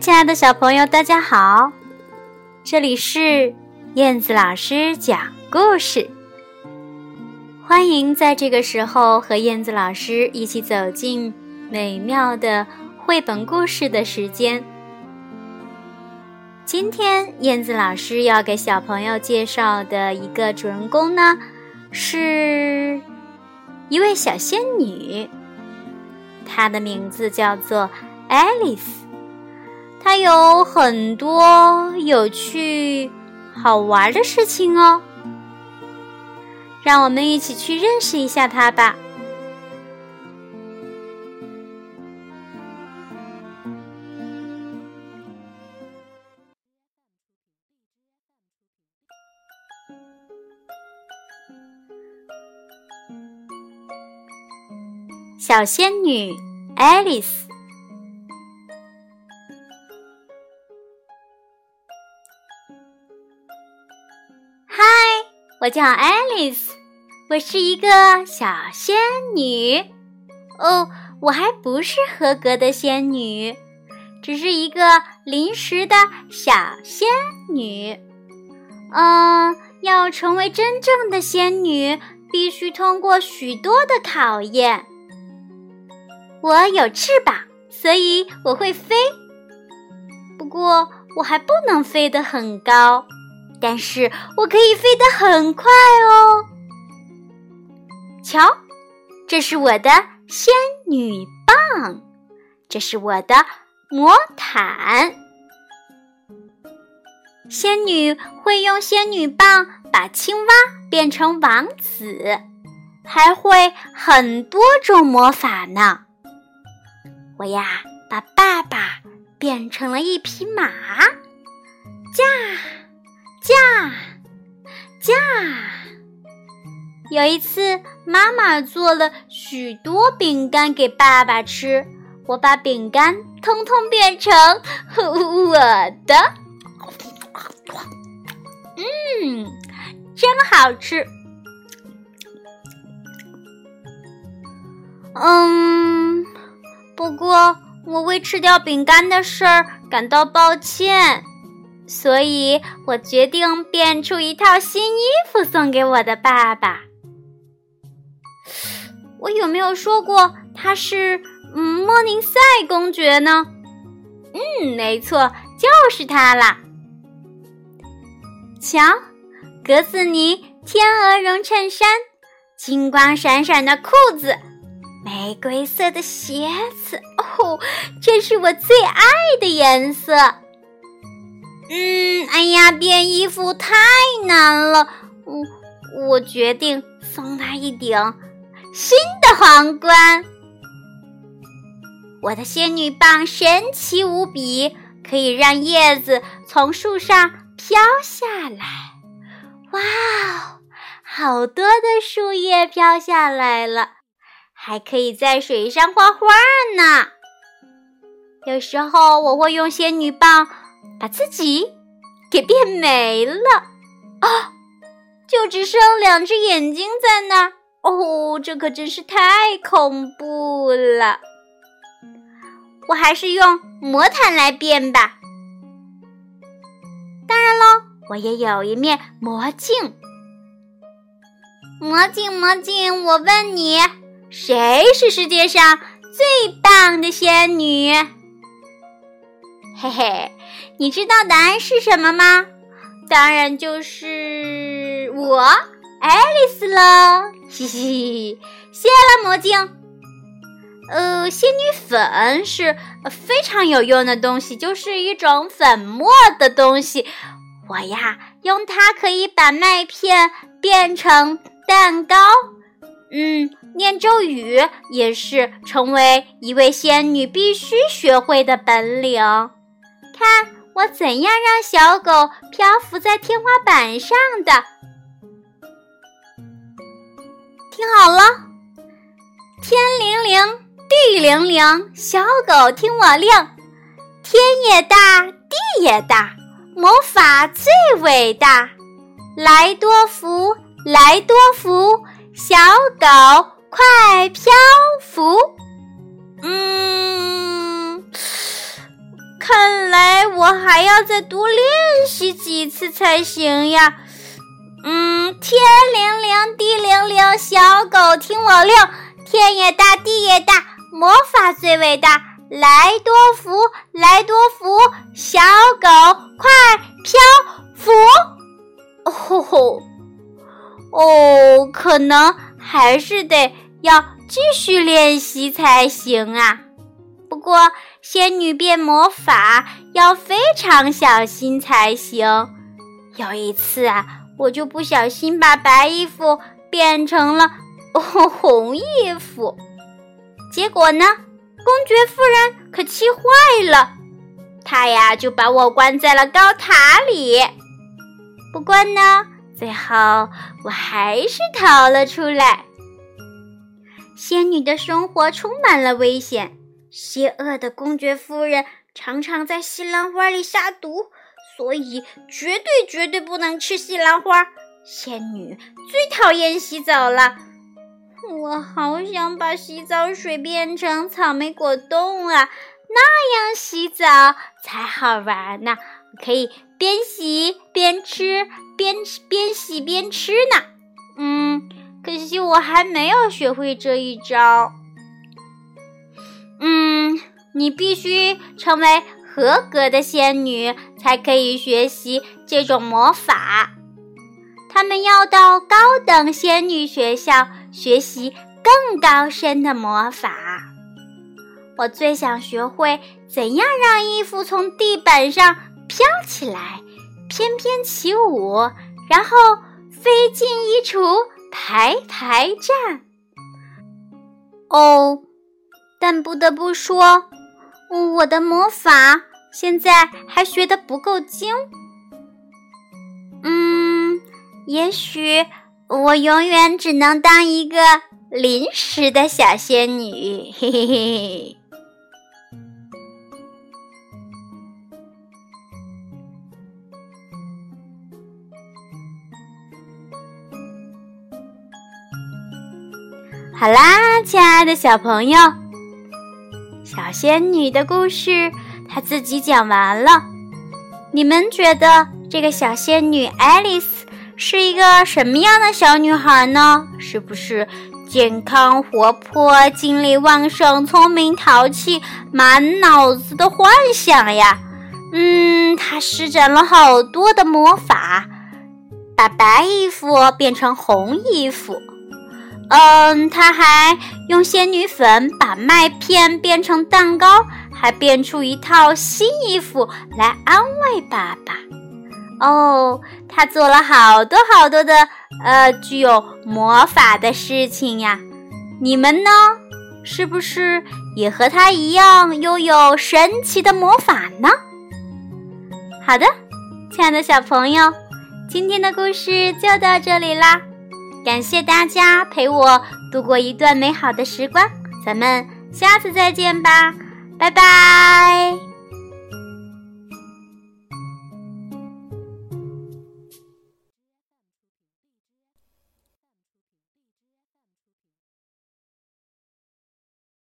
亲爱的小朋友，大家好！这里是燕子老师讲故事，欢迎在这个时候和燕子老师一起走进美妙的绘本故事的时间。今天燕子老师要给小朋友介绍的一个主人公呢，是一位小仙女，她的名字叫做爱丽丝。它有很多有趣、好玩的事情哦，让我们一起去认识一下它吧。小仙女爱丽丝。我叫爱丽丝，我是一个小仙女。哦，我还不是合格的仙女，只是一个临时的小仙女。嗯，要成为真正的仙女，必须通过许多的考验。我有翅膀，所以我会飞。不过，我还不能飞得很高。但是我可以飞得很快哦！瞧，这是我的仙女棒，这是我的魔毯。仙女会用仙女棒把青蛙变成王子，还会很多种魔法呢。我呀，把爸爸变成了一匹马，驾！啊有一次，妈妈做了许多饼干给爸爸吃，我把饼干通通变成我的。嗯，真好吃。嗯，不过我为吃掉饼干的事儿感到抱歉。所以我决定变出一套新衣服送给我的爸爸。我有没有说过他是嗯莫宁塞公爵呢？嗯，没错，就是他啦。瞧，格子呢天鹅绒衬衫，金光闪闪的裤子，玫瑰色的鞋子。哦，这是我最爱的颜色。嗯，哎呀，变衣服太难了。我，我决定送他一顶新的皇冠。我的仙女棒神奇无比，可以让叶子从树上飘下来。哇哦，好多的树叶飘下来了，还可以在水上画画呢。有时候我会用仙女棒。把自己给变没了啊！就只剩两只眼睛在那儿哦，这可真是太恐怖了。我还是用魔毯来变吧。当然喽，我也有一面魔镜。魔镜，魔镜，我问你，谁是世界上最棒的仙女？嘿嘿。你知道答案是什么吗？当然就是我，爱丽丝喽！嘻嘻，谢了魔镜。呃，仙女粉是非常有用的东西，就是一种粉末的东西。我呀，用它可以把麦片变成蛋糕。嗯，念咒语也是成为一位仙女必须学会的本领。看。我怎样让小狗漂浮在天花板上的？听好了，天灵灵，地灵灵，小狗听我令，天也大，地也大，魔法最伟大。来多福，来多福，小狗快漂浮。嗯。看来我还要再多练习几次才行呀。嗯，天灵灵，地灵灵，小狗听我令，天也大，地也大，魔法最伟大。来多福，来多福，小狗快漂浮。哦吼吼，哦，可能还是得要继续练习才行啊。不过，仙女变魔法要非常小心才行。有一次啊，我就不小心把白衣服变成了红衣服，结果呢，公爵夫人可气坏了，她呀就把我关在了高塔里。不过呢，最后我还是逃了出来。仙女的生活充满了危险。邪恶的公爵夫人常常在西兰花里下毒，所以绝对绝对不能吃西兰花。仙女最讨厌洗澡了，我好想把洗澡水变成草莓果冻啊，那样洗澡才好玩呢，可以边洗边吃，边边洗边吃呢。嗯，可惜我还没有学会这一招。嗯，你必须成为合格的仙女，才可以学习这种魔法。他们要到高等仙女学校学习更高深的魔法。我最想学会怎样让衣服从地板上飘起来，翩翩起舞，然后飞进衣橱，排排站。哦。但不得不说，我的魔法现在还学得不够精。嗯，也许我永远只能当一个临时的小仙女。嘿嘿嘿。好啦，亲爱的小朋友。小仙女的故事，她自己讲完了。你们觉得这个小仙女爱丽丝是一个什么样的小女孩呢？是不是健康活泼、精力旺盛、聪明淘气、满脑子的幻想呀？嗯，她施展了好多的魔法，把白衣服变成红衣服。嗯，他还用仙女粉把麦片变成蛋糕，还变出一套新衣服来安慰爸爸。哦，他做了好多好多的呃具有魔法的事情呀。你们呢？是不是也和他一样拥有神奇的魔法呢？好的，亲爱的小朋友，今天的故事就到这里啦。感谢大家陪我度过一段美好的时光，咱们下次再见吧，拜拜。